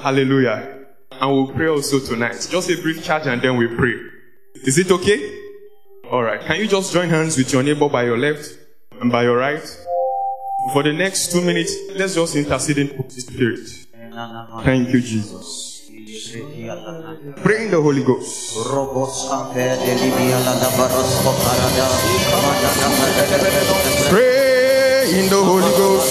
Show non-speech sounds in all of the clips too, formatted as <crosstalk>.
Hallelujah. And we'll pray also tonight. Just a brief charge and then we pray. Is it okay? Alright. Can you just join hands with your neighbor by your left and by your right? For the next two minutes, let's just intercede in the Spirit. Thank you, Jesus. Pray in the Holy Ghost. Pray in the Holy Ghost.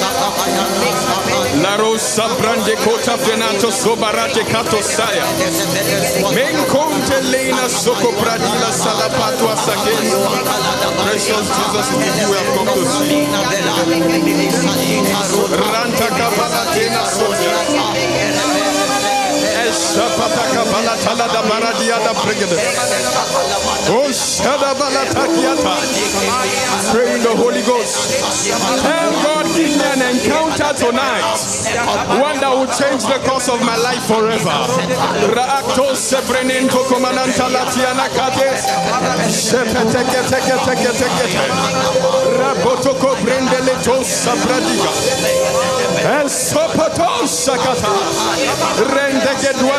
the Holy Ghost. La rosa brande kota venato sobarate kato saya. Men conte lena soko pradila salapato asake. Precious Jesus, in you we have come to see. Ranta kabala tena shada. Pray in the Holy Ghost. Tell God, give me an encounter tonight. One that will change the course of my life forever.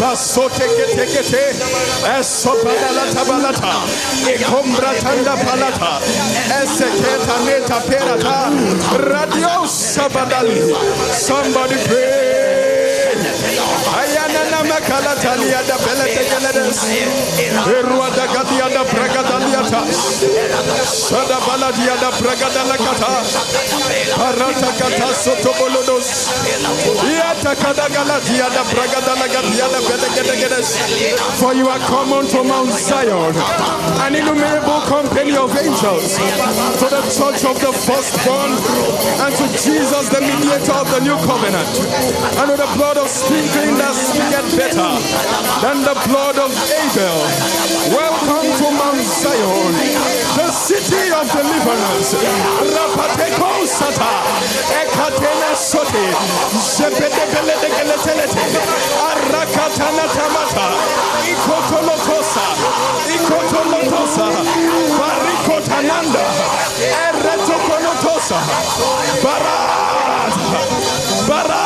ba. Basote kete kete. Esopadalata balata. Ekombratanda palata. Eseketa meta perata. Radio sabadali. Somebody pray. For you are come unto Mount Zion, an innumerable company of angels, to the church of the firstborn, and to Jesus, the mediator of the new covenant, and with the blood of sprinkling that speaketh than the blood of Abel. Welcome to Mount Zion, the city of deliverance. Barat, barat,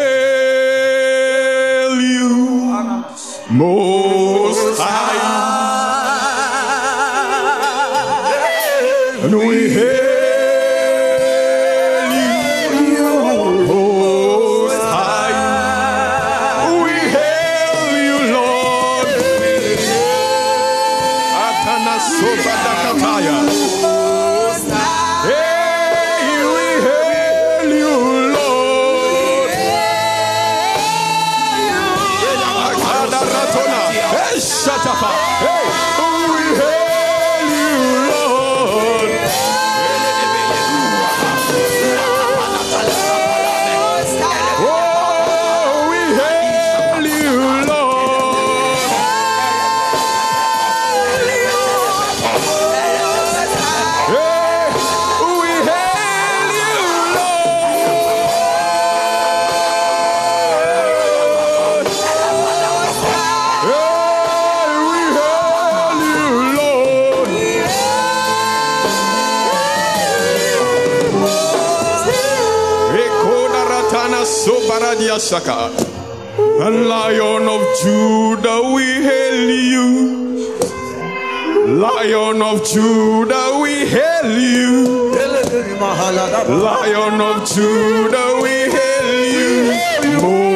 most high. Sobaradia shaka. Lion of Judah, we hail you. Lion of Judah, we hail you. Lion of Judah, we hail you.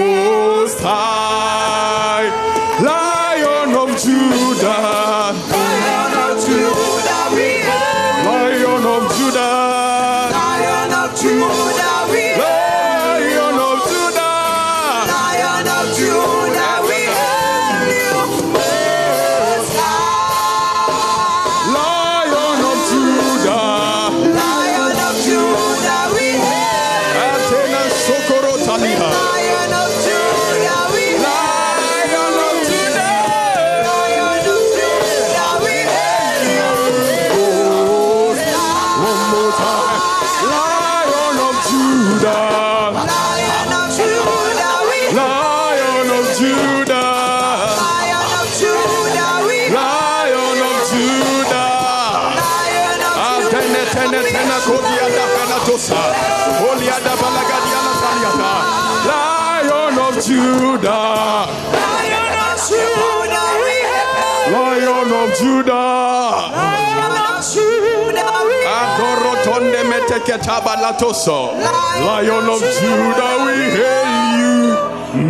Lion of Judah, we hail you.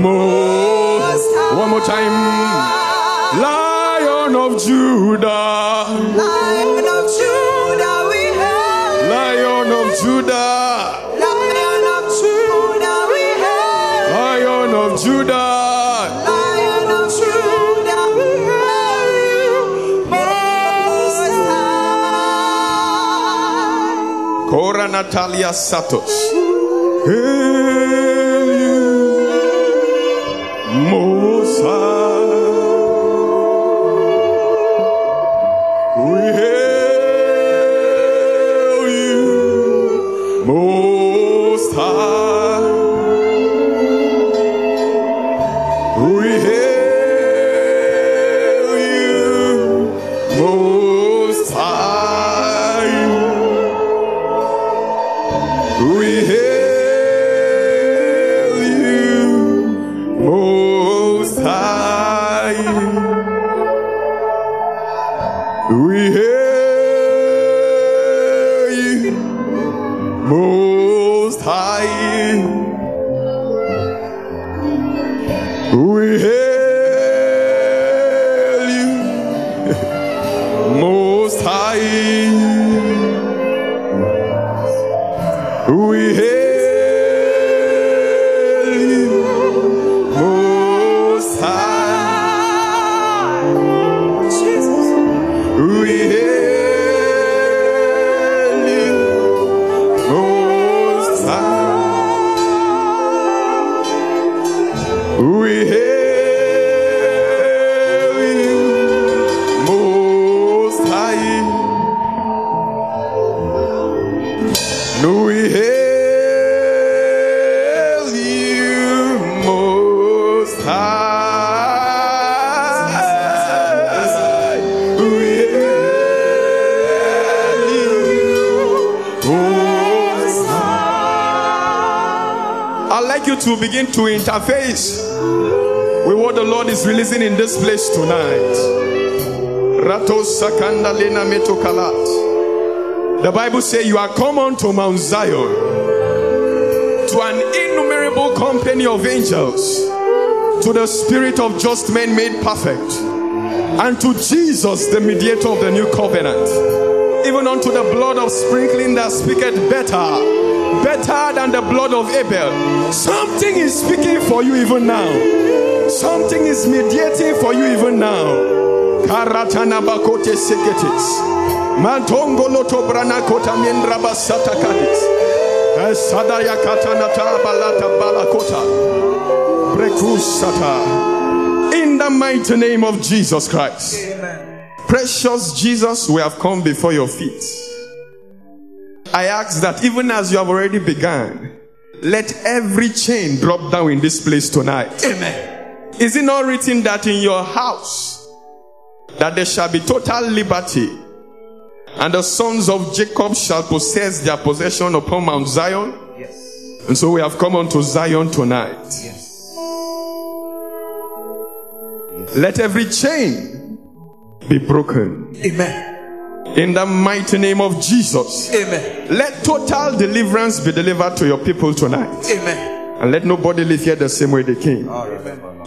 Most. One more time. Lion of Judah. Natalia Santos. Begin to interface with what the Lord is releasing in this place tonight. The Bible says you are come unto Mount Zion to an innumerable company of angels, to the spirit of just men made perfect, and to Jesus, the mediator of the new covenant, even unto the blood of sprinkling that speaketh better, better than the blood of Abel. Something is speaking for you even now. Something is mediating for you even now. Karatana bakote seketis. Mantongo loto brana kota miendra basata kadis. Eh, Sadaya katanata balata balakota. Brekusata. In the mighty name of Jesus Christ. Amen. Precious Jesus, we have come before your feet. I ask that even as you have already begun, let every chain drop down in this place tonight. Amen. Is it not written that in your house that there shall be total liberty and the sons of Jacob shall possess their possession upon Mount Zion? Yes. And so we have come unto Zion tonight. Yes. Let every chain be broken. Amen. In the mighty name of Jesus. Amen. Let total deliverance be delivered to your people tonight. Amen. And let nobody live here the same way they came. Ah,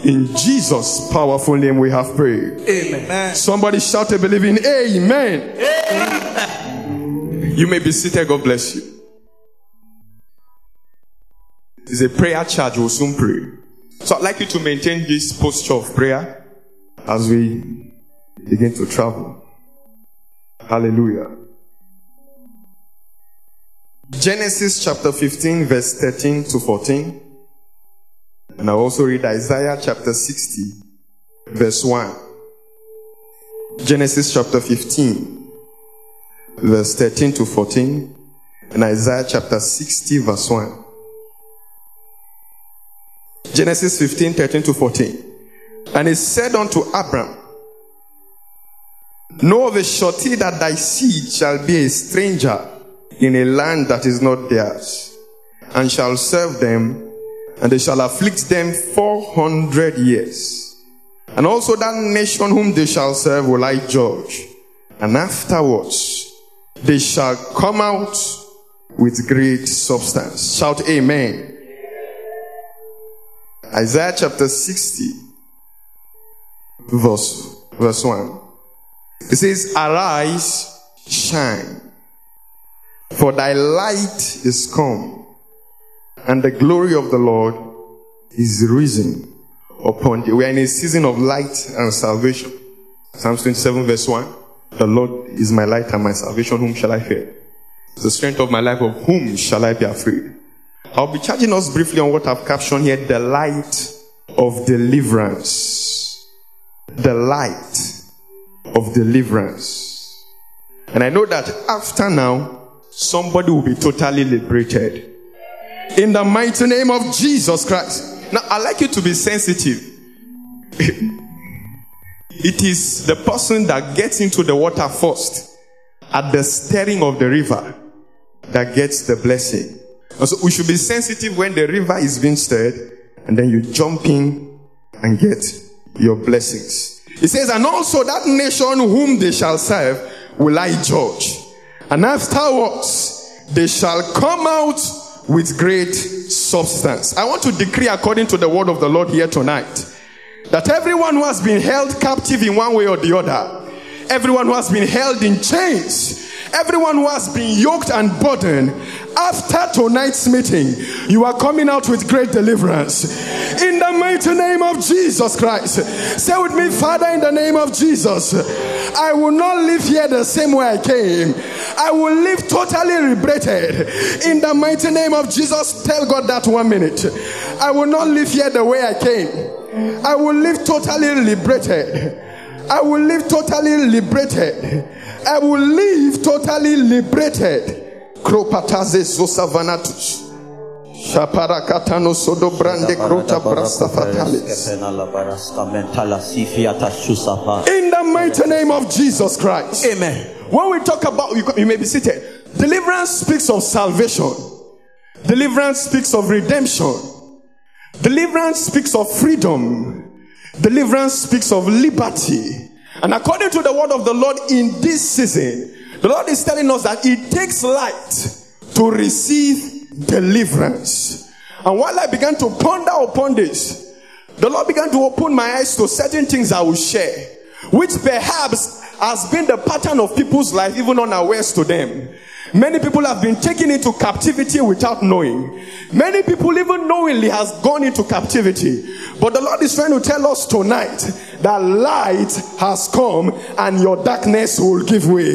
In Jesus' powerful name we have prayed. Amen. Somebody shout a believing Amen. You may be seated. God bless you. It's a prayer charge. We'll soon pray. So I'd like you to maintain this posture of prayer as we begin to travel. Hallelujah. Genesis chapter 15, verse 13 to 14. And I'll also read Isaiah chapter 60, verse 1. Genesis chapter 15, verse 13 to 14. And Isaiah chapter 60, verse 1. Genesis 15, 13 to 14. And he said unto Abram, Know of a surety that thy seed shall be a stranger in a land that is not theirs, and shall serve them, and they shall afflict them four hundred years. And also that nation whom they shall serve will I judge, and afterwards they shall come out with great substance. Shout Amen. Isaiah chapter 60, verse, verse 1. It says, Arise, shine, for thy light is come, and the glory of the Lord is risen upon thee. We are in a season of light and salvation. Psalms 27, verse 1. The Lord is my light and my salvation. Whom shall I fear? The strength of my life, of whom shall I be afraid? I'll be charging us briefly on what I've captioned here the light of deliverance. The light of deliverance. And I know that after now, somebody will be totally liberated. In the mighty name of Jesus Christ. Now, I'd like you to be sensitive. <laughs> it is the person that gets into the water first at the stirring of the river that gets the blessing. And so we should be sensitive when the river is being stirred and then you jump in and get your blessings. It says, and also that nation whom they shall serve will I judge. And afterwards they shall come out with great substance. I want to decree according to the word of the Lord here tonight that everyone who has been held captive in one way or the other, everyone who has been held in chains, everyone who has been yoked and burdened, after tonight's meeting, you are coming out with great deliverance. In the mighty name of Jesus Christ. Say with me, Father, in the name of Jesus, I will not live here the same way I came. I will live totally liberated. In the mighty name of Jesus, tell God that one minute. I will not live here the way I came. I will live totally liberated. I will live totally liberated. I will live totally liberated. Kropataze zosavanatus. Shaparakatano sodo brande krota brasta fatalis. In the mighty name of Jesus Christ. Amen. When we talk about, you, you may be seated. Deliverance speaks of salvation. Deliverance speaks of redemption. Deliverance speaks of freedom. Deliverance speaks of liberty. And according to the word of the Lord in this season, the Lord is telling us that it takes light to receive deliverance. And while I began to ponder upon this, the Lord began to open my eyes to certain things I will share, which perhaps has been the pattern of people's life, even unawares to them. Many people have been taken into captivity without knowing. Many people even knowingly has gone into captivity. But the Lord is trying to tell us tonight that light has come and your darkness will give way.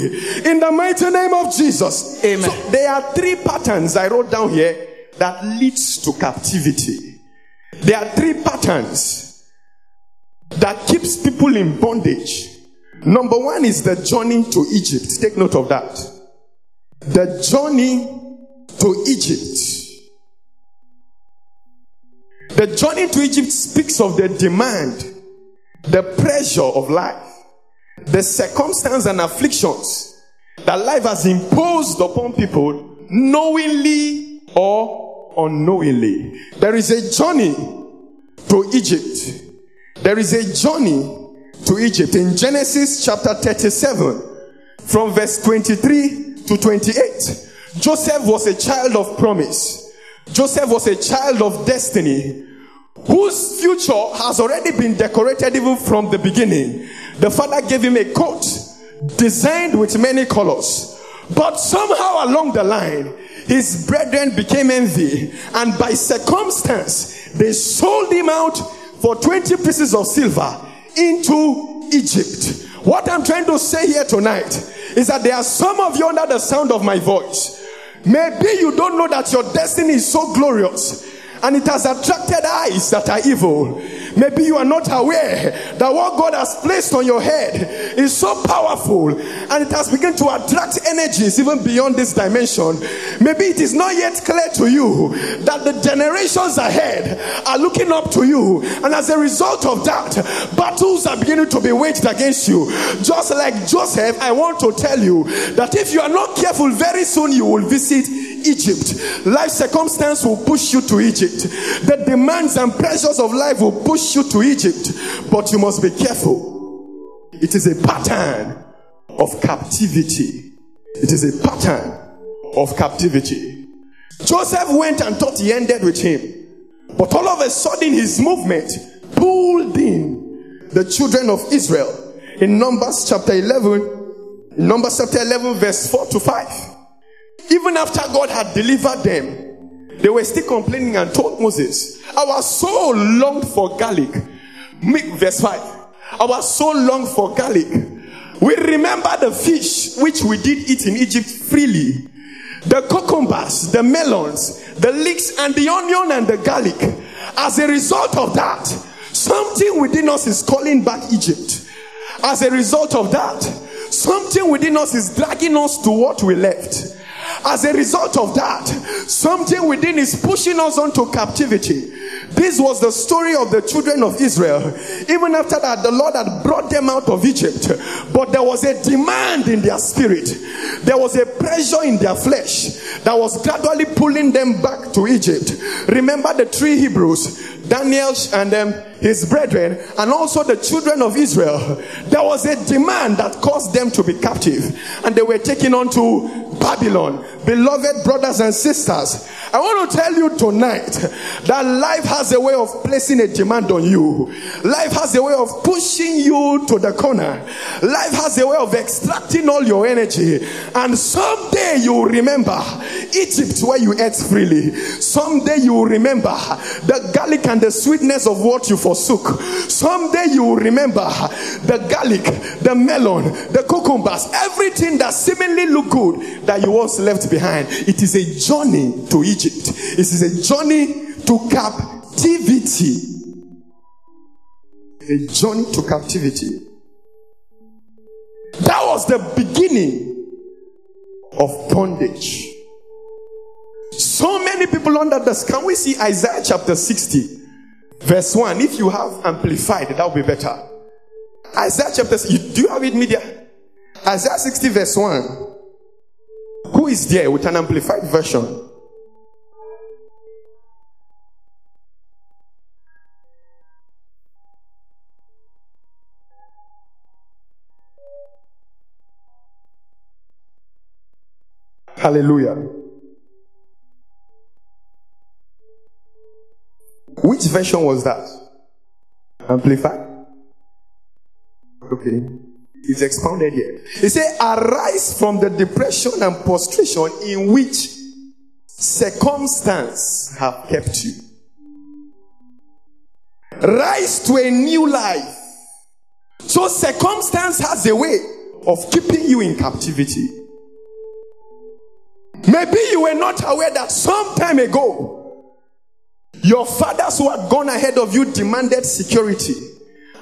In the mighty name of Jesus. Amen. So there are three patterns I wrote down here that leads to captivity. There are three patterns that keeps people in bondage. Number one is the journey to Egypt. Take note of that. The journey to Egypt. The journey to Egypt speaks of the demand, the pressure of life, the circumstance and afflictions that life has imposed upon people knowingly or unknowingly. There is a journey to Egypt. there is a journey to Egypt in Genesis chapter 37 from verse 23 to 28. Joseph was a child of promise. Joseph was a child of destiny whose future has already been decorated even from the beginning. The father gave him a coat designed with many colors. But somehow along the line, his brethren became envy, and by circumstance, they sold him out for 20 pieces of silver into Egypt. What I'm trying to say here tonight is that there are some of you under the sound of my voice. Maybe you don't know that your destiny is so glorious and it has attracted eyes that are evil. Maybe you are not aware that what God has placed on your head is so powerful and it has begun to attract energies even beyond this dimension. Maybe it is not yet clear to you that the generations ahead are looking up to you, and as a result of that, battles are beginning to be waged against you. Just like Joseph, I want to tell you that if you are not careful, very soon you will visit Egypt. Life circumstance will push you to Egypt. The demands and pressures of life will push you to Egypt. But you must be careful. It is a pattern of captivity. It is a pattern of captivity. Joseph went and thought he ended with him. But all of a sudden, his movement pulled in the children of Israel. In Numbers chapter 11, in Numbers chapter 11, verse 4 to 5. Even after God had delivered them, they were still complaining and told Moses, Our soul longed for garlic. Verse 5. Our soul longed for garlic. We remember the fish which we did eat in Egypt freely. The cucumbers, the melons, the leeks, and the onion and the garlic. As a result of that, something within us is calling back Egypt. As a result of that, something within us is dragging us to what we left. As a result of that, something within is pushing us onto captivity. This was the story of the children of Israel. Even after that, the Lord had brought them out of Egypt, but there was a demand in their spirit, there was a pressure in their flesh that was gradually pulling them back to Egypt. Remember the three Hebrews Daniel and um, his brethren, and also the children of Israel. There was a demand that caused them to be captive, and they were taken on to Babylon. Beloved brothers and sisters, I want to tell you tonight that life has a way of placing a demand on you. Life has a way of pushing you to the corner. Life has a way of extracting all your energy. And someday you will remember Egypt where you ate freely. Someday you will remember the garlic and the sweetness of what you forsook. Someday you will remember the garlic, the melon, the cucumbers, everything that seemingly looked good that you once left behind. It is a journey to Egypt. It is a journey to captivity. A journey to captivity. That was the beginning of bondage. So many people under this. Can we see Isaiah chapter 60, verse 1? If you have amplified, that will be better. Isaiah chapter, do you have it, media? Isaiah 60, verse 1. Who is there with an amplified version? Hallelujah. Which version was that? Amplified? Okay. It's expounded here. He said, Arise from the depression and prostration in which circumstance have kept you. Rise to a new life. So circumstance has a way of keeping you in captivity. Maybe you were not aware that some time ago, your fathers who had gone ahead of you demanded security.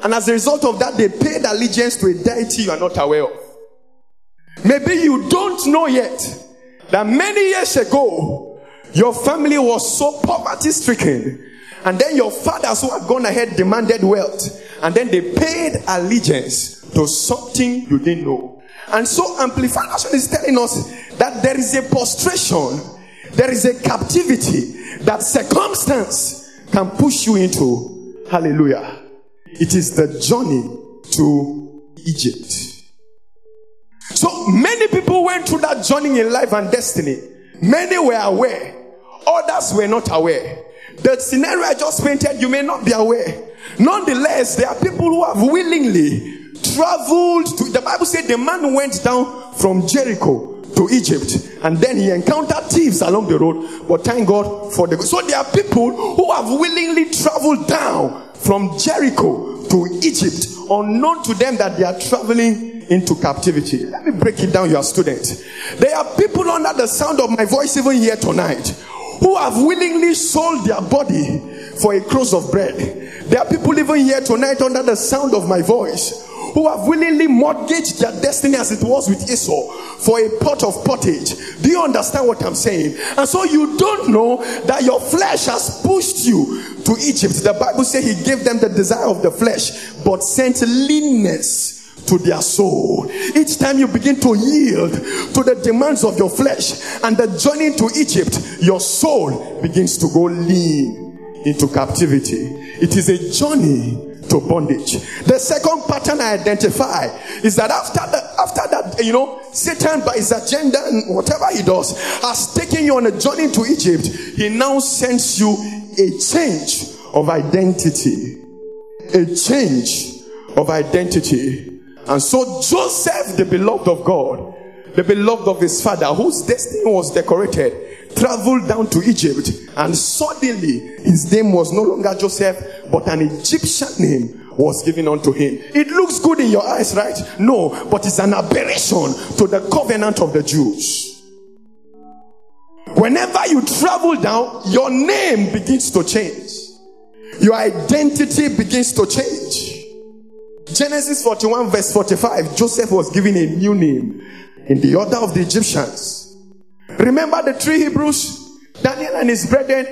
And as a result of that, they paid allegiance to a deity you are not aware of. Maybe you don't know yet that many years ago, your family was so poverty stricken. And then your fathers who had gone ahead demanded wealth. And then they paid allegiance to something you didn't know. And so amplification is telling us that there is a prostration, there is a captivity that circumstance can push you into. Hallelujah. It is the journey to Egypt. So many people went through that journey in life and destiny. Many were aware, others were not aware. The scenario I just painted, you may not be aware. Nonetheless, there are people who have willingly traveled to the Bible said the man went down from Jericho to Egypt and then he encountered thieves along the road. But thank God for the so there are people who have willingly traveled down from Jericho to Egypt, unknown to them that they are traveling into captivity. Let me break it down, you are students. There are people under the sound of my voice, even here tonight, who have willingly sold their body for a crust of bread. There are people even here tonight under the sound of my voice who have willingly mortgaged their destiny as it was with Esau for a pot of pottage. Do you understand what I'm saying? And so you don't know that your flesh has pushed you to Egypt. The Bible says he gave them the desire of the flesh, but sent leanness to their soul. Each time you begin to yield to the demands of your flesh and the journey to Egypt, your soul begins to go lean into captivity. It is a journey to bondage. The second pattern I identify is that after the, after that, you know, Satan by his agenda and whatever he does has taken you on a journey to Egypt. He now sends you a change of identity, a change of identity. And so Joseph, the beloved of God, the beloved of his father, whose destiny was decorated, traveled down to Egypt, and suddenly his name was no longer Joseph, but an Egyptian name was given unto him. It looks good in your eyes, right? No, but it's an aberration to the covenant of the Jews. Whenever you travel down, your name begins to change. Your identity begins to change. Genesis 41 verse 45, Joseph was given a new name in the order of the Egyptians. Remember the three Hebrews? Daniel and his brethren,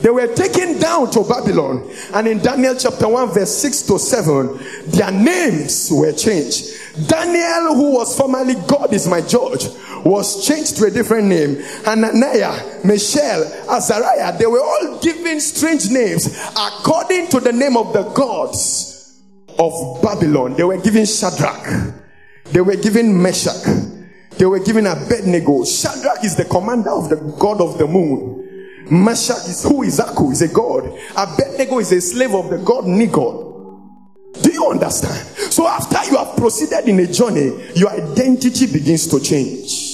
they were taken down to Babylon. And in Daniel chapter 1, verse 6 to 7, their names were changed. Daniel, who was formerly God is my judge, was changed to a different name. Hananiah, Mishael, Azariah, they were all given strange names according to the name of the gods of Babylon. They were given Shadrach, they were given Meshach, they were given Abednego. Shadrach is the commander of the god of the moon. Meshach is who is Aku, is a god. Abednego is a slave of the god Nigon. Do you understand? So after you have proceeded in a journey, your identity begins to change.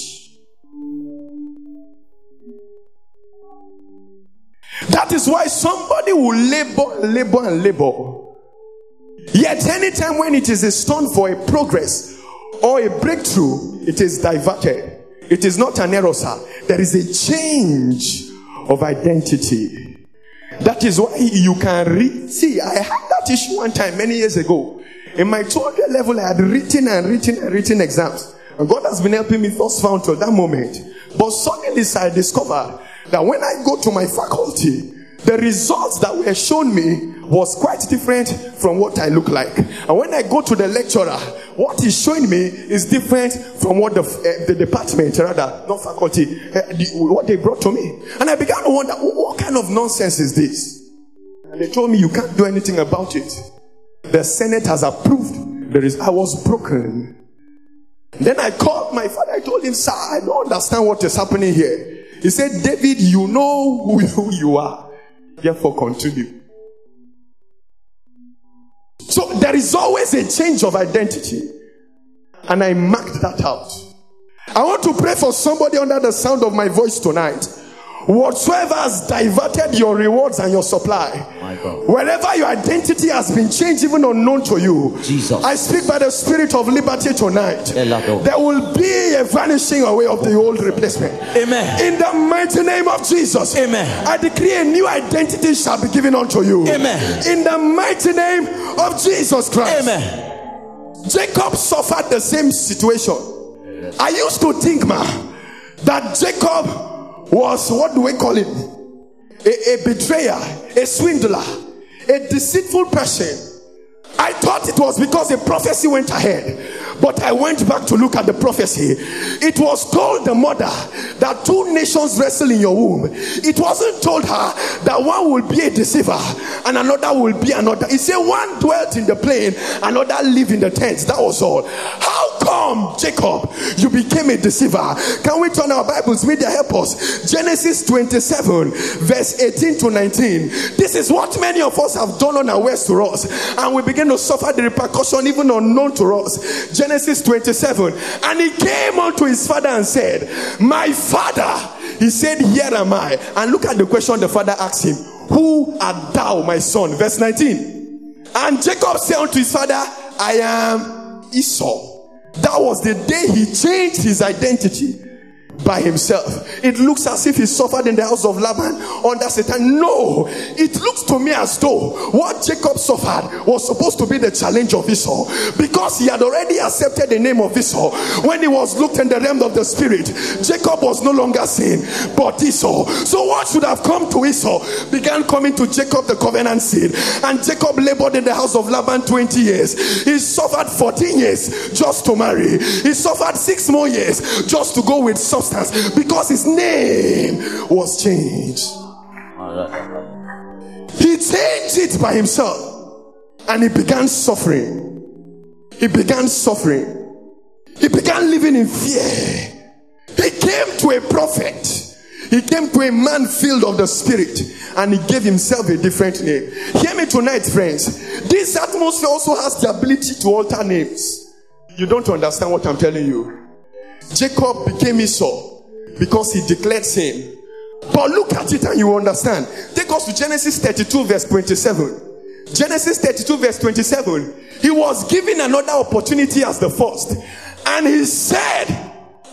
That is why somebody will labor, labor, and labor. Yet, anytime when it is a stone for a progress or a breakthrough, it is diverted. It is not an error, sir. There is a change of identity. That is why you can read. See, I had that issue one time many years ago. In my 12 level, I had written and written and written exams. And God has been helping me thus far until that moment. But suddenly I discovered that when I go to my faculty, the results that were shown me was quite different from what I look like. And when I go to the lecturer, what he's showing me is different from what the, uh, the department, rather, not faculty, uh, the, what they brought to me. And I began to wonder, what kind of nonsense is this? And they told me you can't do anything about it. The Senate has approved. There is, I was broken. Then I called my father. I told him, sir, I don't understand what is happening here. He said, David, you know who <laughs> you are. Therefore, continue. So there is always a change of identity. And I marked that out. I want to pray for somebody under the sound of my voice tonight. Whatsoever has diverted your rewards and your supply, wherever your identity has been changed, even unknown to you, Jesus. I speak by the spirit of liberty tonight. There will be a vanishing away of the old replacement. Amen. In the mighty name of Jesus. Amen. I decree a new identity shall be given unto you. Amen. In the mighty name of Jesus Christ. Amen. Jacob suffered the same situation. I used to think, man, that Jacob was what do we call it? A, a betrayer, a swindler, a deceitful person. I thought it was because a prophecy went ahead. But I went back to look at the prophecy. It was told the mother that two nations wrestle in your womb. It wasn't told her that one will be a deceiver and another will be another. It said one dwelt in the plain, another lived in the tents. That was all. How come, Jacob, you became a deceiver? Can we turn our Bibles? Media help us. Genesis 27, verse 18 to 19. This is what many of us have done unawares to us, and we begin to suffer the repercussion even unknown to us. Genesis 27. And he came unto his father and said, My father. He said, Here am I. And look at the question the father asked him Who art thou, my son? Verse 19. And Jacob said unto his father, I am Esau. That was the day he changed his identity by himself. It looks as if he suffered in the house of Laban under Satan. No, it looks to me as though what Jacob suffered was supposed to be the challenge of Esau because he had already accepted the name of Esau. When he was looked in the realm of the spirit, Jacob was no longer seen but Esau. So, what should have come to Esau began coming to Jacob, the covenant seed. And Jacob labored in the house of Laban 20 years. He suffered 14 years just to marry, he suffered six more years just to go with substance because his name was changed. He changed it by himself and he began suffering. He began suffering. He began living in fear. He came to a prophet. He came to a man filled of the spirit and he gave himself a different name. Hear me tonight, friends. This atmosphere also has the ability to alter names. You don't understand what I'm telling you. Jacob became Esau because he declared sin. But look at it and you understand. Take us to Genesis 32, verse 27. Genesis 32, verse 27. He was given another opportunity as the first. And he said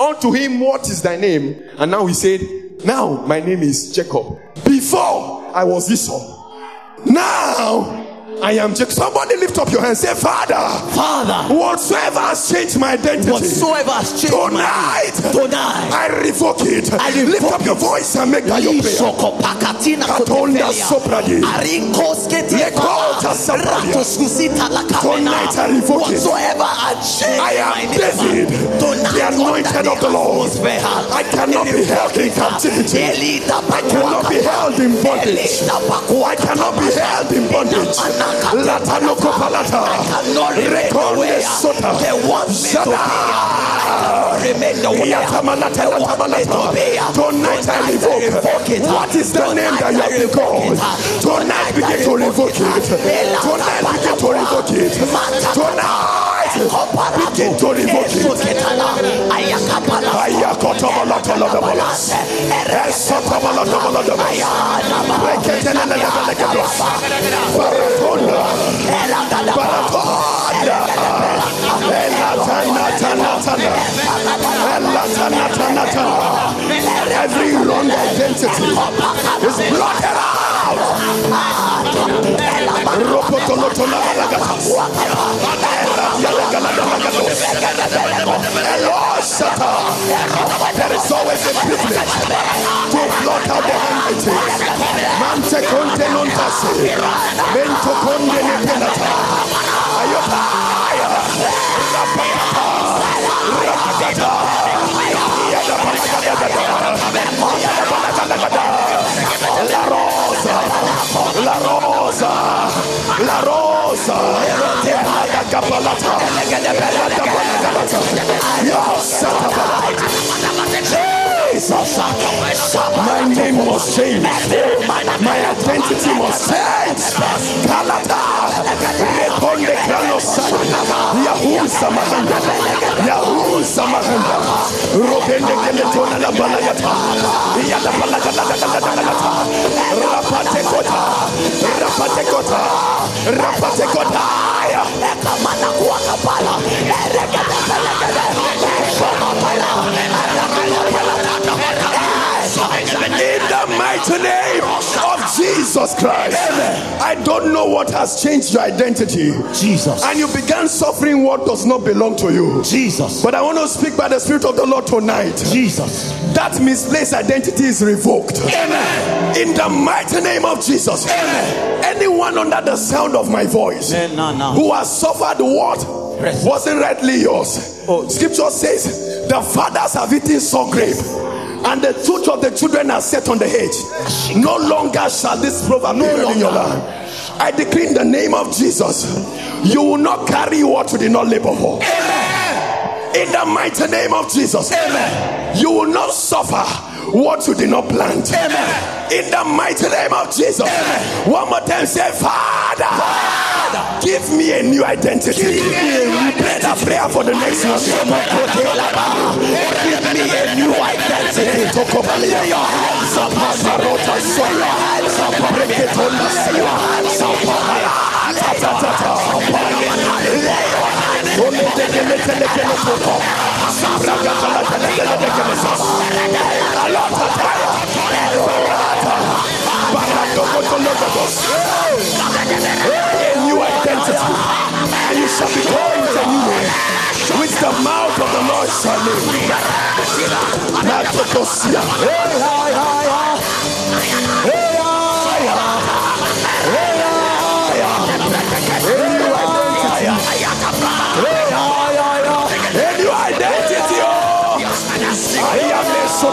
unto him, What is thy name? And now he said, Now my name is Jacob. Before I was Esau. Now I am Jacob. Somebody lift up your hand. Say, Father, Father, whatsoever has changed my identity. whatsoever has changed Tonight, my tonight, I revoke it. I revoke Lift up your voice and make that your prayer. Ishoko pakatina Katonda kotefelia. sopradi. Arinkos ketefa. Lekota sapradia. Ratos kusita la kamena. Tonight I revoke it. Whatsoever has changed I am my David. Tonight, the anointed of the Lord. I cannot be held in captivity. I cannot be held in bondage. I cannot be held in bondage. Latano kopalata. Rekonde sota. Zada. Yatamalata, latamalata. Tonight I revoke. What is the name that you have been called? Tonight begin to revoke it. Tonight begin to revoke it. Tonight begin to revoke it. Every wrong identity is blotted out. Ah, Ropotolotolabalagatas. There is always a privilege to blot out the handwritings. Mante conte non tasi. Mento conde ne penata. Ayopaya. Yadapalagadagada. Yadapalagadagada. La rosa. La rosa. La rosa. My name was changed. My identity was changed. Kalata. Keletona la. Rapate kota. Rapate kota. Rapate kota. Erekete pelekete in the mighty name of Jesus. Christ. I don't know what has changed your identity. Jesus. And you began suffering what does not belong to you. Jesus. But I want to speak by the Spirit of the Lord tonight. Jesus. That misplaced identity is revoked. Amen. In the mighty name of Jesus. Amen. Anyone under the sound of my voice Amen. No, no. who has suffered what wasn't rightly yours. Oh. Scripture says the fathers have eaten so grape. And the truth of the children are set on the edge. No longer shall this proverb be heard in your land. I decree in the name of Jesus, you will not carry what you did not labor for. Amen. In the mighty name of Jesus, Amen. you will not suffer what you did not plant. Amen. In the mighty name of Jesus. Amen. One more time, say, Father, Father give me a new identity. Pray that prayer for the next one. Give me a new identity. Lay your hands upon the rota. Your hands upon Break it on the A new identity. And you shall be called a new name. Which the mouth of the Lord shall. Hey, hi, hi, hi. Hey,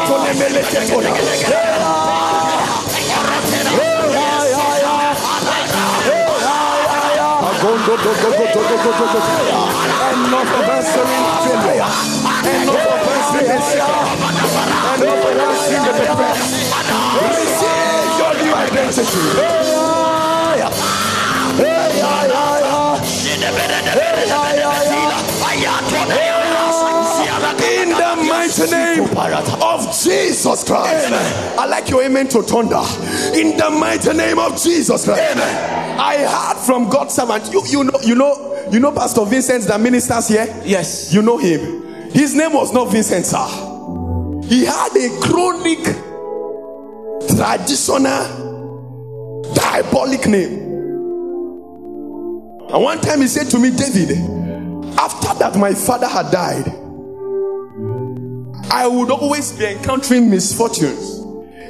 do, do, do. Enough of answering failure. Enough answering the depressed. Receive your new identity. Hey, hi, hi, hi. Hey, hi, hi, hi. In the mighty name of Jesus Christ. I like your amen to thunder. In the mighty name of Jesus Christ. I heard from God's servant. You, you know, you know, you know Pastor Vincent that ministers here? Yes. You know him. His name was not Vincent, sir. He had a chronic, traditional, diabolic name. And one time he said to me, David, after that my father had died, I would always be encountering misfortunes,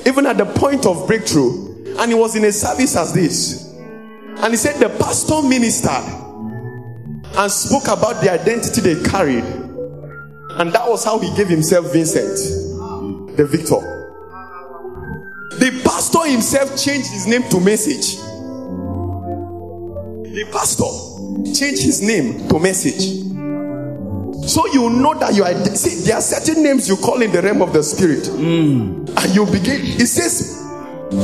even at the point of breakthrough. And he was in a service as this. And he said the pastor ministered and spoke about the identity they carried. And that was how he gave himself Vincent, the victor. The pastor himself changed his name to message. The pastor changed his name to message. So you know that you are see there are certain names you call in the realm of the spirit, mm. and you begin. It says,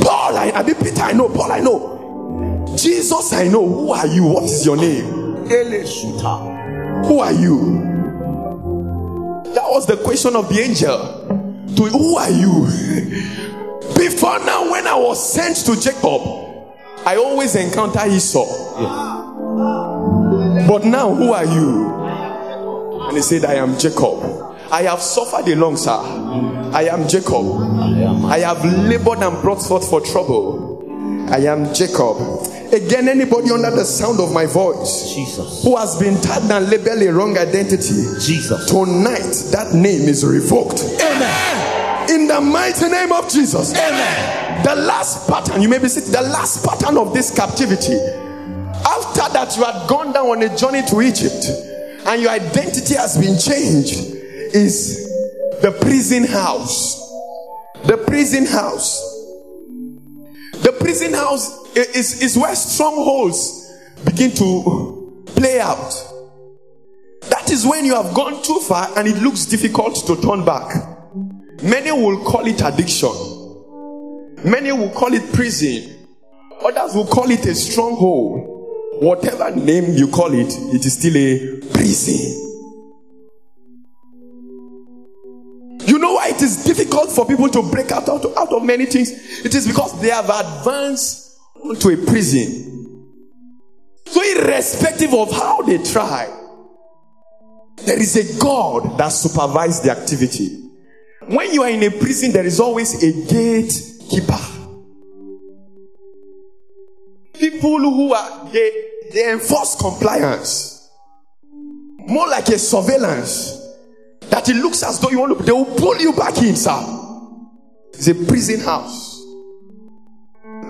Paul, I, I mean Peter, I know, Paul, I know, Jesus, I know. Who are you? What is your name? Who are you? That was the question of the angel. To who are you? <laughs> Before now, when I was sent to Jacob, I always encounter Esau. But now, who are you? And he said, I am Jacob. I have suffered a long, sir. I am Jacob. I have labored and brought forth for trouble. I am Jacob. Again, anybody under the sound of my voice Jesus. who has been tagged and labeled a wrong identity, Jesus. tonight that name is revoked. Amen. In the mighty name of Jesus. Amen. The last pattern, you may be sitting, the last pattern of this captivity, after that you had gone down on a journey to Egypt and your identity has been changed, is the prison house. The prison house. The prison house is, is where strongholds begin to play out. That is when you have gone too far and it looks difficult to turn back. Many will call it addiction. Many will call it prison. Others will call it a stronghold. Whatever name you call it, it is still a prison. You know why it is difficult for people to break out, out, out of many things? It is because they have advanced to a prison. So, irrespective of how they try, there is a God that supervises the activity. When, you are in a prison, there is always a gatekeeper. people who are they they enforce compliance more like a surveillance that it looks as though you want to they will pull you back in sir. It's a prison house.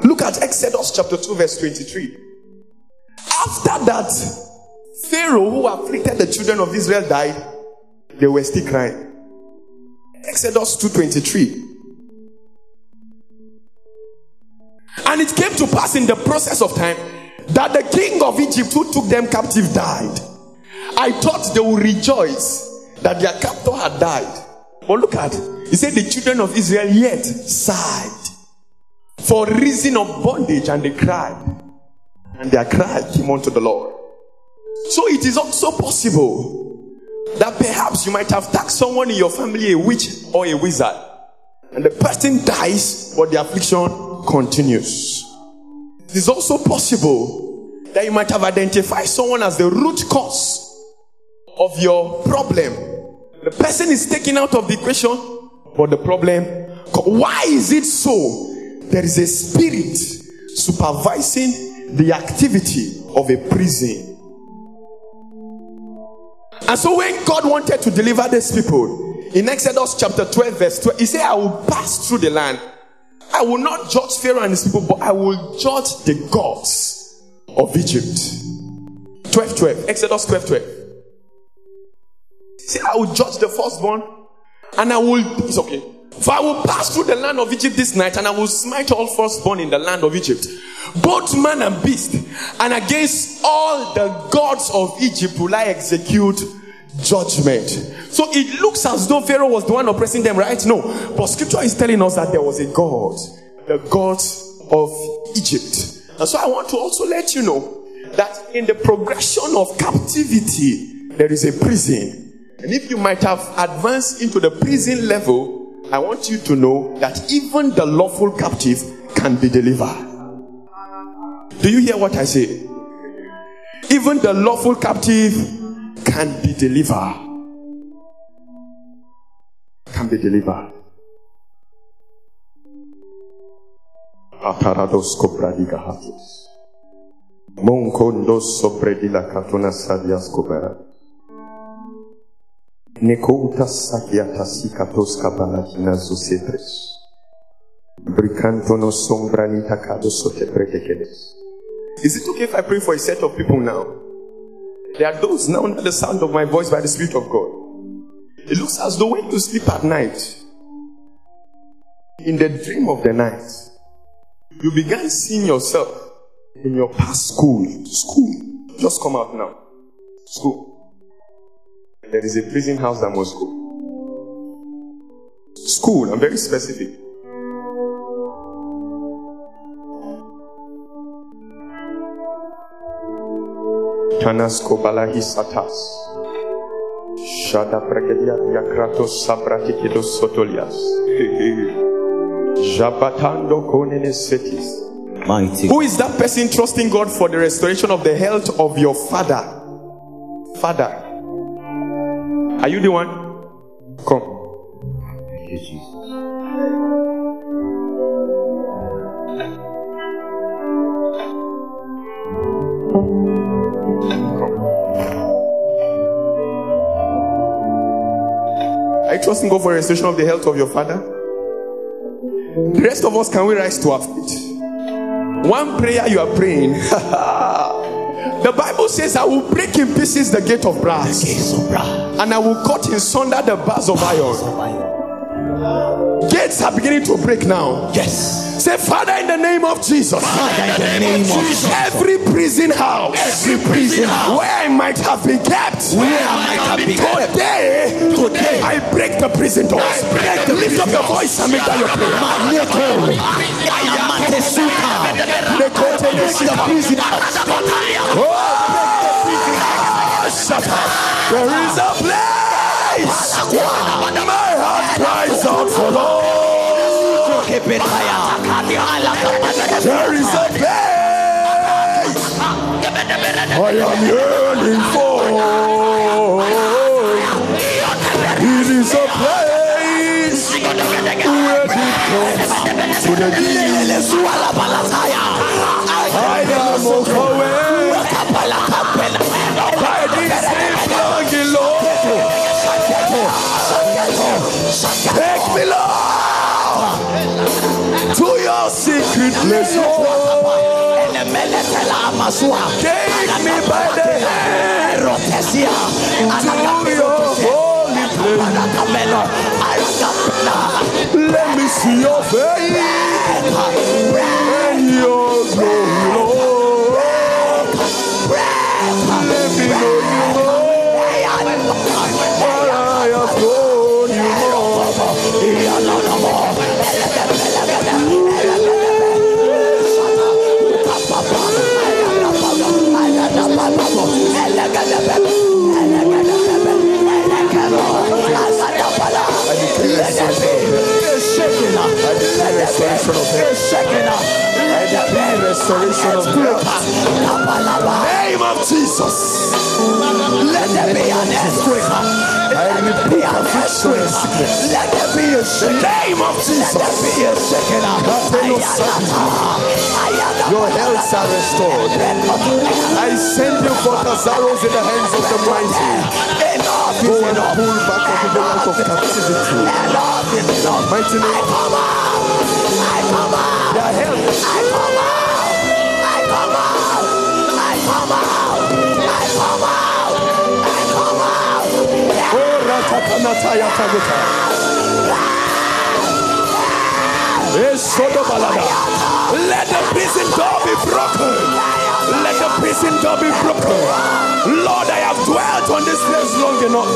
Look at exodus chapter 2 verse 23 after that pharaoh who afflicted the children of israel died. They were still crying. Exodus 2.23 and it came to pass in the process of time that the king of egypt who took them captive died i thought they would rejoice that their captor had died. But look at it. he said the children of israel yet sighed for reason of bondage and they cried. And their cry came unto the lord. So it is also possible that perhaps you might have taxed someone in your family a witch or a wizard. And the person dies but the affliction continues. It is also possible that you might have identified someone as the root cause of your problem the person is taken out of the equation but the problem why is it so there is a spirit supervising the activity of a prison and so when God wanted to deliver these people in Exodus chapter 12, verse 12, he said, I will pass through the land. I will not judge Pharaoh and his people, but I will judge the gods of Egypt. 12, 12. Exodus 12, 12. Said, I will judge the firstborn and I will, it's okay. For I will pass through the land of Egypt this night, and I will smite all firstborn in the land of Egypt, both man and beast. And against all the gods of Egypt will I execute judgment. So it looks as though Pharaoh was the one oppressing them, right? No. But scripture is telling us that there was a God, the God of Egypt. And so I want to also let you know that in the progression of captivity, there is a prison. And if you might have advanced into the prison level, I want you to know that even the lawful captive can be delivered. Do you hear what I say? Even the lawful captive can be delivered. Can be delivered. Aparados hatus. Moncondos sobredila catona. Is it okay if I pray for a set of people now? There are those now under the sound of my voice by the Spirit of God. It looks as though when you sleep at night, in the dream of the night, you began seeing yourself in your past school. School. Just come out now. School. There is a prison house that must go. School, I'm very specific. Tanas kobalahi satas. Shada pregedia diakratos sabratikidos sotolias. Jabatando konene setis. Mighty. Who is that person trusting God for the restoration of the health of your father? Father. Are you the one? Come. Jesus. Are you trusting God for the restoration of the health of your father? The rest of us, can we rise to our feet? One prayer you are praying. <laughs> the Bible says, I will break in pieces the gate of brass, and I will cut in sunder the bars of iron. Gates are beginning to break now. Yes. Say, Father, in the name of Jesus. Father, in the name of Jesus. Every prison house, Every prison house where I might have been kept, where I might have been kept. today, Today. I break the prison doors. break the Lift up your voice and make that your prayer. Maneko. Ayamate suka. Nekote Break the prison house. Up. There is a place. My heart cries out for Lord. There is a place. I am yearning for. It is a place where it comes to the deep. I am overwhelmed by Take me, Lord, to your secret place, Lord. Take me by the hand to your holy place. Let me see your face and your glory, Lord. Let known you more. Restoration of health. Name of Jesus. Let there be an earthquake. Let there be an earthquake. Let there be a shaking. Name of Jesus. Let there be a shaking. Your health are restored. I send you for Nazaros in the hands of the mighty. Go and pull back the life of captivity. Mighty name. Come out. I come out. Their health. Come out. I come out. I come out. Oh, Ratakanataya Taguta. Let the prison door be broken. Let the prison door be broken. Lord, I have dwelt on this place long enough.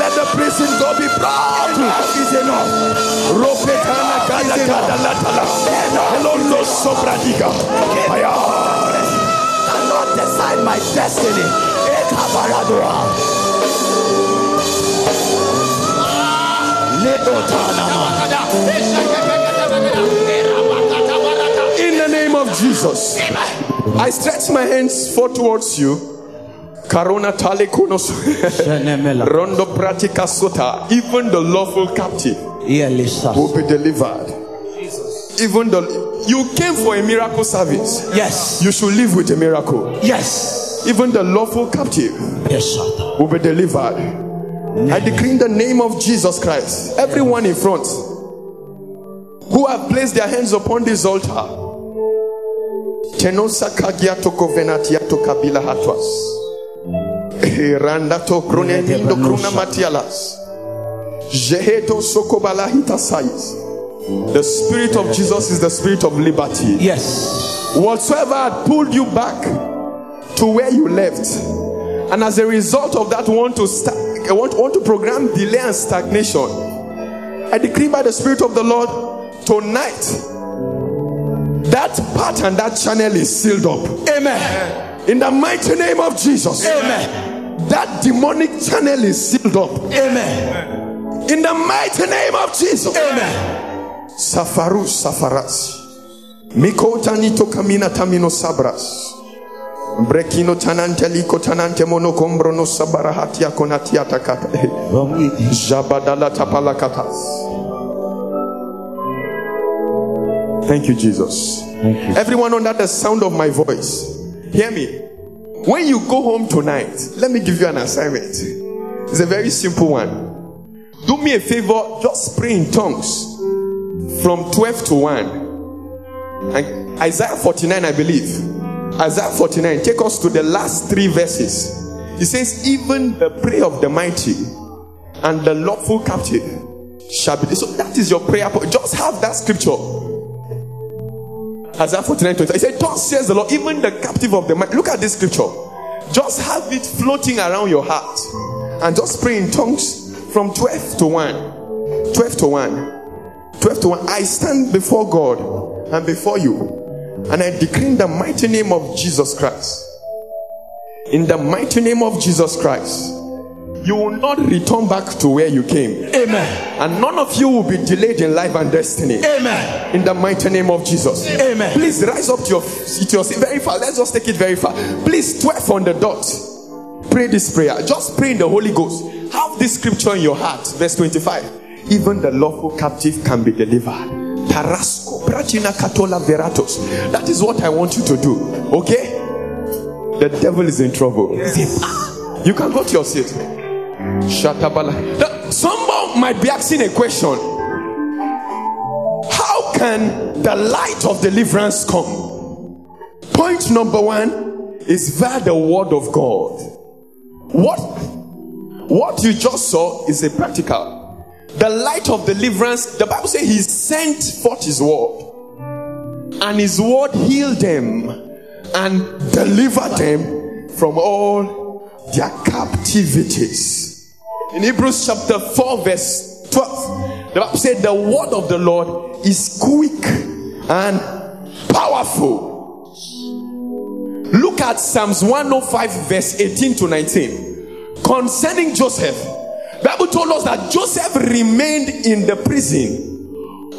Let the prison door be broken. Is enough. Ropetana gada gada latala. Elondo sobradiga. Aya. Decide my destiny. In the name of Jesus, I stretch my hands forth towards you. Karona tale kunos. Rondo pratica sota. Even the lawful captive will be delivered. Even the you came for a miracle service. Yes. You should live with a miracle. Yes. Even the lawful captive Yes, sir. will be delivered. I decree in the name of Jesus Christ, everyone in front who have placed their hands upon this altar. Tenosa kagiato kovenatiato kabila hatwas. Randato kronemindo kruna matialas. Jeheto. The spirit of Jesus is the spirit of liberty. Yes. Whatsoever had pulled you back to where you left, and as a result of that, want to want, want to program delay and stagnation. I decree by the Spirit of the Lord tonight that part and that channel is sealed up. Amen. In the mighty name of Jesus, Amen. that demonic channel is sealed up. Amen. In the mighty name of Jesus, Amen. Safaru Safaras. Miko tanito kamina tamino sabras. Brekino tanante liko tanante monokombro no sabarahatia konatia takata. Jabadala tapalakatas. Thank you, Jesus. Thank you. Everyone under the sound of my voice, hear me. When you go home tonight, let me give you an assignment. It's a very simple one. Do me a favor, just pray in tongues from 12 to 1. And Isaiah 49, I believe. Isaiah 49, take us to the last three verses. It says, Even the prayer of the mighty and the lawful captive shall be. So that is your prayer. Just have that scripture. Isaiah 49, 20. He said, Thus says the Lord, even the captive of the mighty. Look at this scripture. Just have it floating around your heart and just pray in tongues from 12 to 1. 12 to 1. 12 to 1. I stand before God and before you, and I decree in the mighty name of Jesus Christ. In the mighty name of Jesus Christ, you will not return back to where you came, Amen. and none of you will be delayed in life and destiny. Amen. In the mighty name of Jesus. Amen. Please rise up to your to your seat very far. Let's just take it very far. Please, 12 on the dot. Pray this prayer. Just pray in the Holy Ghost. Have this scripture in your heart. Verse 25. Even the lawful captive can be delivered. Tarasco, Pratina Katola Veratos. That is what I want you to do. Okay? The devil is in trouble. You can go to your seat. Shatabala. Someone might be asking a question. How can the light of deliverance come? Point number one is via the word of God. What what you just saw is a practical. The light of deliverance, the Bible says he sent forth his word, and his word healed them and delivered them from all their captivities. In Hebrews chapter 4, verse 12, the Bible said, The word of the Lord is quick and powerful. Look at Psalms 105, verse 18 to 19. Concerning Joseph, Bible told us that Joseph remained in the prison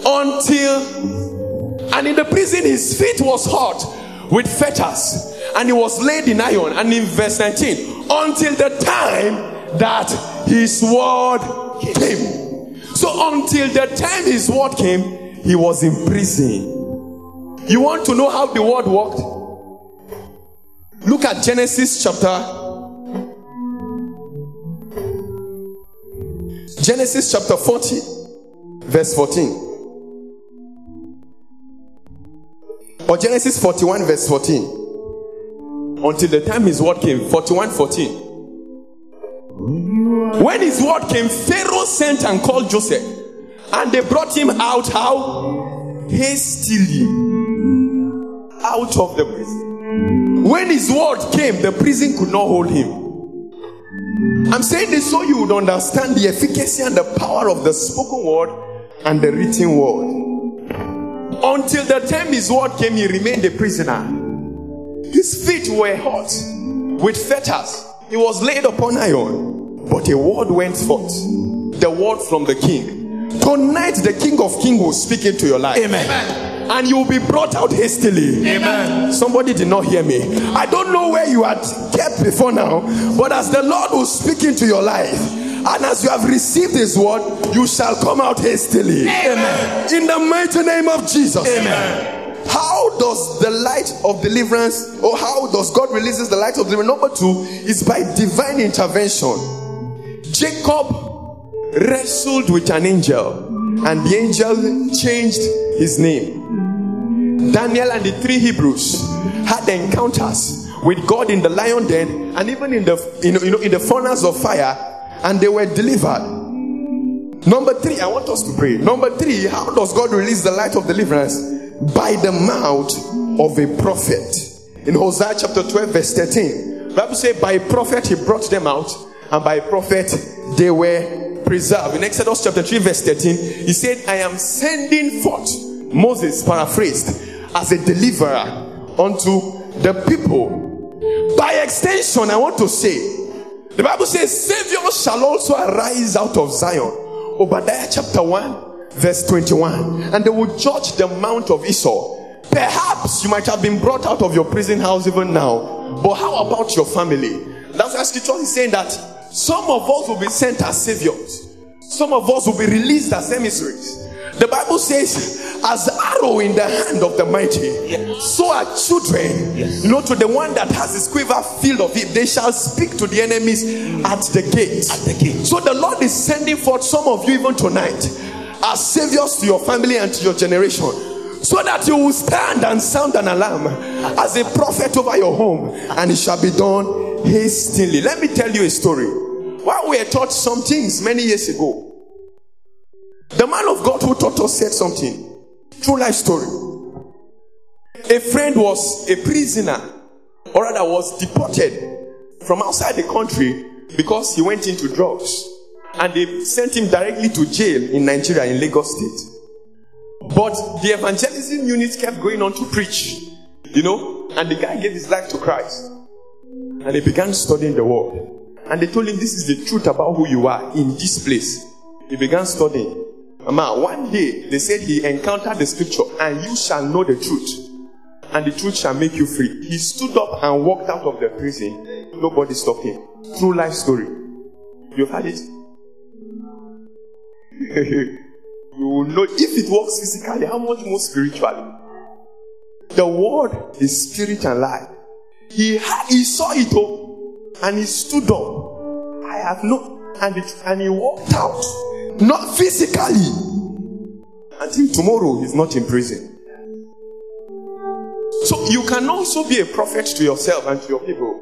until, and in the prison his feet was hot with fetters, and he was laid in iron. And in verse 19, until the time that his word came. So until the time his word came, he was in prison. You want to know how the word worked? Look at Genesis chapter Genesis chapter 40, verse 14. Or Genesis 41, verse 14. Until the time his word came, 41 14. When his word came, Pharaoh sent and called Joseph, and they brought him out how? Hastily out of the prison. When his word came, the prison could not hold him. I'm saying this so you would understand the efficacy and the power of the spoken word and the written word. Until the time his word came, he remained a prisoner. His feet were hot with fetters. He was laid upon iron, but a word went forth. The word from the king. Tonight, the King of Kings will speak into your life. Amen. And you will be brought out hastily. Amen. Somebody did not hear me. I don't know where you had kept before now, but as the Lord will speak into your life, and as you have received His word, you shall come out hastily. Amen. In the mighty name of Jesus. Amen. How does the light of deliverance, or how does God releases the light of deliverance? Number two is by divine intervention. Jacob wrestled with an angel, and the angel changed his name. Daniel and the three Hebrews had encounters with God in the lion den and even in the you know, you know in the furnace of fire, and they were delivered. Number three, I want us to pray. Number three, how does God release the light of deliverance? By the mouth of a prophet. In Hosea chapter 12, verse 13, Bible says, By a prophet he brought them out, and by a prophet they were preserved. In Exodus chapter 3, verse 13, he said, I am sending forth Moses, paraphrased, as a deliverer unto the people. By extension, I want to say, the Bible says, Savior shall also arise out of Zion. Obadiah chapter 1, verse 21. And they will judge the mount of Esau. Perhaps you might have been brought out of your prison house even now. But how about your family? That's why scripture is saying that some of us will be sent as saviors, some of us will be released as emissaries. The Bible says, as arrow in the hand of the mighty, so are children. You know, to the one that has his quiver filled of it, they shall speak to the enemies at the gate. At the gate. So the Lord is sending forth some of you even tonight as saviors to your family and to your generation. So that you will stand and sound an alarm as a prophet over your home, and it shall be done hastily. Let me tell you a story. While we were taught some things many years ago, the man of God who taught us said something. True life story. A friend was a prisoner, or rather was deported from outside the country because he went into drugs. And they sent him directly to jail in Nigeria, in Lagos State. But the evangelism unit kept going on to preach, you know, and the guy gave his life to Christ. And he began studying the word. And they told him, This is the truth about who you are in this place. He began studying. Mama, one day they said he encountered the scripture, and you shall know the truth, and the truth shall make you free. He stood up and walked out of the prison. Nobody stopped him. True life story. You've heard it? <laughs> You will know if it works physically, how much more spiritually. The word is spirit and life. He had, he saw it all, and he stood up. I have no, and it, and he walked out, not physically. Until tomorrow, he's not in prison. So you can also be a prophet to yourself and to your people.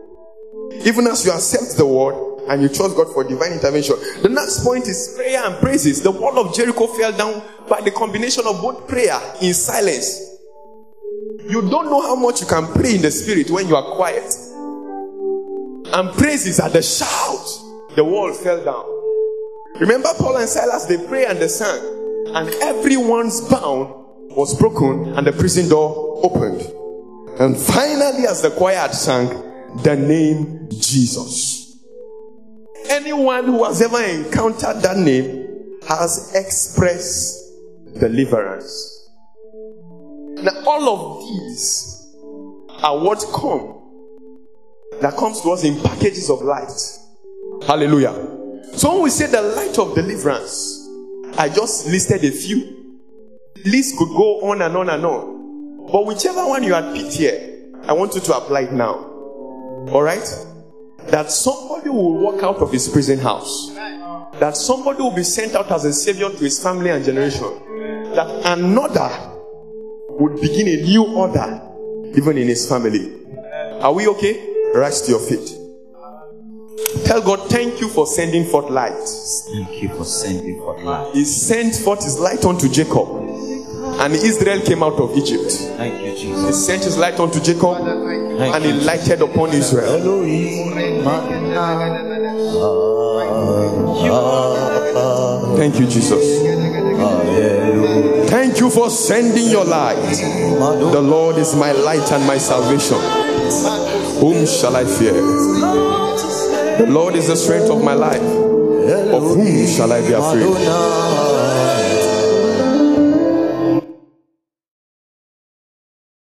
Even as you accept the word and you trust God for divine intervention. The next point is prayer and praises. The wall of Jericho fell down by the combination of both prayer in silence. You don't know how much you can pray in the spirit when you are quiet. And praises at the shout, the wall fell down. Remember Paul and Silas, they pray and they sang, and everyone's bound was broken and the prison door opened. And finally, as the choir had sang, the name Jesus. Anyone who has ever encountered that name has expressed deliverance. Now, all of these are what come that comes to us in packages of light. Hallelujah. So when we say the light of deliverance, I just listed a few. List could go on and on and on. But whichever one you had picked here, I want you to apply it now. Alright? That somebody will walk out of his prison house. That somebody will be sent out as a savior to his family and generation. That another would begin a new order, even in his family. Are we okay? Rise to your feet. Tell God, thank you for sending forth light. Thank you for sending forth light. He sent forth his light unto Jacob, and Israel came out of Egypt. Thank you, Jesus. He sent his light unto Jacob, Thank and he you. lighted upon Israel. Thank you, Jesus. Thank you for sending your light. The Lord is my light and my salvation. Whom shall I fear? The Lord is the strength of my life. Of whom shall I be afraid?